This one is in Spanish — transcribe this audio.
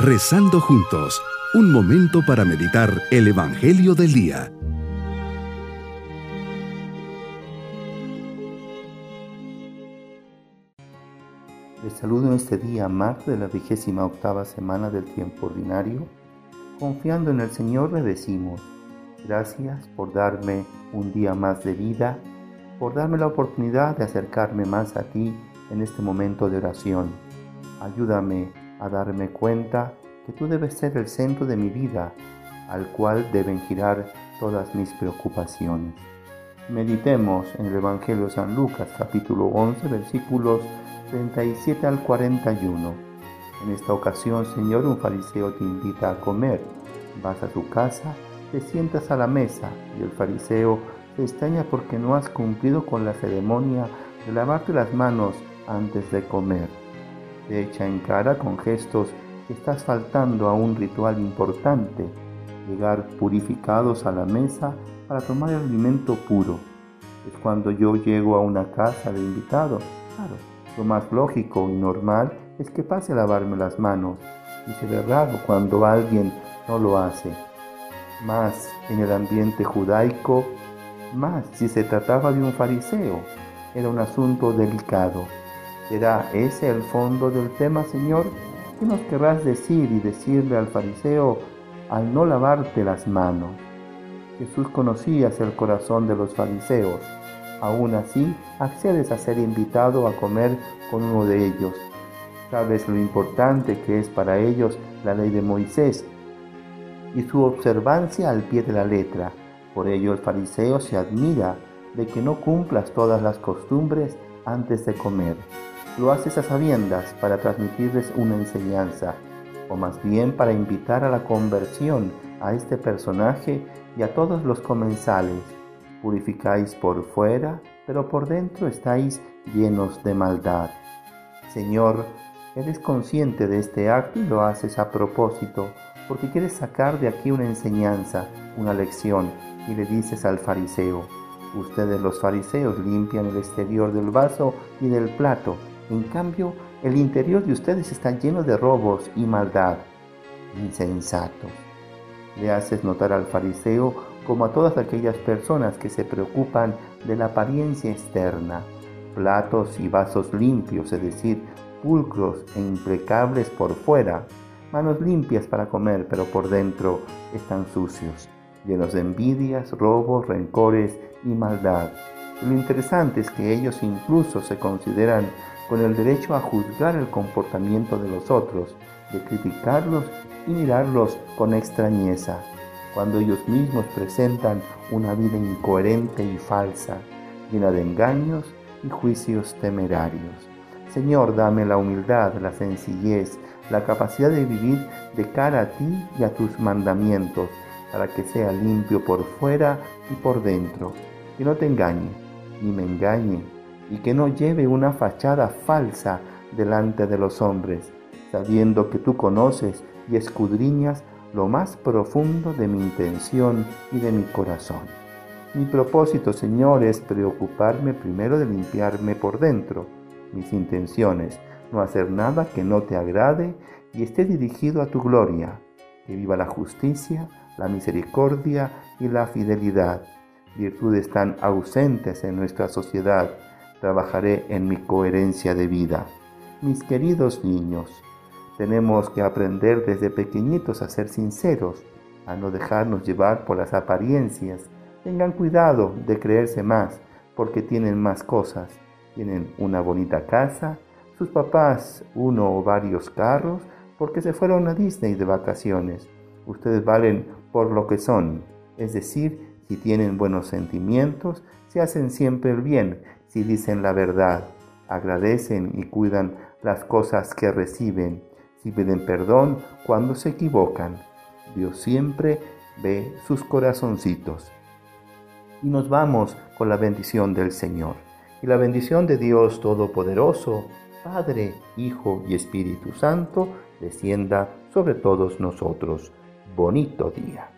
Rezando juntos, un momento para meditar el Evangelio del Día. Les saludo en este día, martes de la vigésima octava semana del tiempo ordinario. Confiando en el Señor le decimos, gracias por darme un día más de vida, por darme la oportunidad de acercarme más a ti en este momento de oración. Ayúdame a darme cuenta que tú debes ser el centro de mi vida, al cual deben girar todas mis preocupaciones. Meditemos en el Evangelio de San Lucas capítulo 11 versículos 37 al 41. En esta ocasión, Señor, un fariseo te invita a comer. Vas a su casa, te sientas a la mesa y el fariseo se extraña porque no has cumplido con la ceremonia de lavarte las manos antes de comer. Te echa en cara con gestos que estás faltando a un ritual importante, llegar purificados a la mesa para tomar el alimento puro. Es cuando yo llego a una casa de invitado, claro, lo más lógico y normal es que pase a lavarme las manos y se ve raro cuando alguien no lo hace. Más en el ambiente judaico, más si se trataba de un fariseo, era un asunto delicado. ¿Será ese el fondo del tema, Señor? ¿Qué nos querrás decir y decirle al fariseo al no lavarte las manos? Jesús conocías el corazón de los fariseos. Aún así, accedes a ser invitado a comer con uno de ellos. Sabes lo importante que es para ellos la ley de Moisés y su observancia al pie de la letra. Por ello el fariseo se admira de que no cumplas todas las costumbres antes de comer. Lo haces a sabiendas para transmitirles una enseñanza, o más bien para invitar a la conversión a este personaje y a todos los comensales. Purificáis por fuera, pero por dentro estáis llenos de maldad. Señor, eres consciente de este acto y lo haces a propósito, porque quieres sacar de aquí una enseñanza, una lección, y le dices al fariseo, ustedes los fariseos limpian el exterior del vaso y del plato, en cambio, el interior de ustedes está lleno de robos y maldad. Insensatos. Le haces notar al fariseo como a todas aquellas personas que se preocupan de la apariencia externa. Platos y vasos limpios, es decir, pulcros e impecables por fuera. Manos limpias para comer, pero por dentro están sucios, llenos de envidias, robos, rencores y maldad. Lo interesante es que ellos incluso se consideran con el derecho a juzgar el comportamiento de los otros, de criticarlos y mirarlos con extrañeza, cuando ellos mismos presentan una vida incoherente y falsa, llena de engaños y juicios temerarios. Señor, dame la humildad, la sencillez, la capacidad de vivir de cara a ti y a tus mandamientos, para que sea limpio por fuera y por dentro, que no te engañe, ni me engañe, y que no lleve una fachada falsa delante de los hombres, sabiendo que tú conoces y escudriñas lo más profundo de mi intención y de mi corazón. Mi propósito, Señor, es preocuparme primero de limpiarme por dentro, mis intenciones, no hacer nada que no te agrade y esté dirigido a tu gloria. Que viva la justicia, la misericordia y la fidelidad, virtudes tan ausentes en nuestra sociedad trabajaré en mi coherencia de vida. Mis queridos niños, tenemos que aprender desde pequeñitos a ser sinceros, a no dejarnos llevar por las apariencias. Tengan cuidado de creerse más, porque tienen más cosas. Tienen una bonita casa, sus papás uno o varios carros, porque se fueron a Disney de vacaciones. Ustedes valen por lo que son, es decir, si tienen buenos sentimientos, se hacen siempre el bien, si dicen la verdad, agradecen y cuidan las cosas que reciben, si piden perdón cuando se equivocan. Dios siempre ve sus corazoncitos. Y nos vamos con la bendición del Señor. Y la bendición de Dios Todopoderoso, Padre, Hijo y Espíritu Santo, descienda sobre todos nosotros. Bonito día.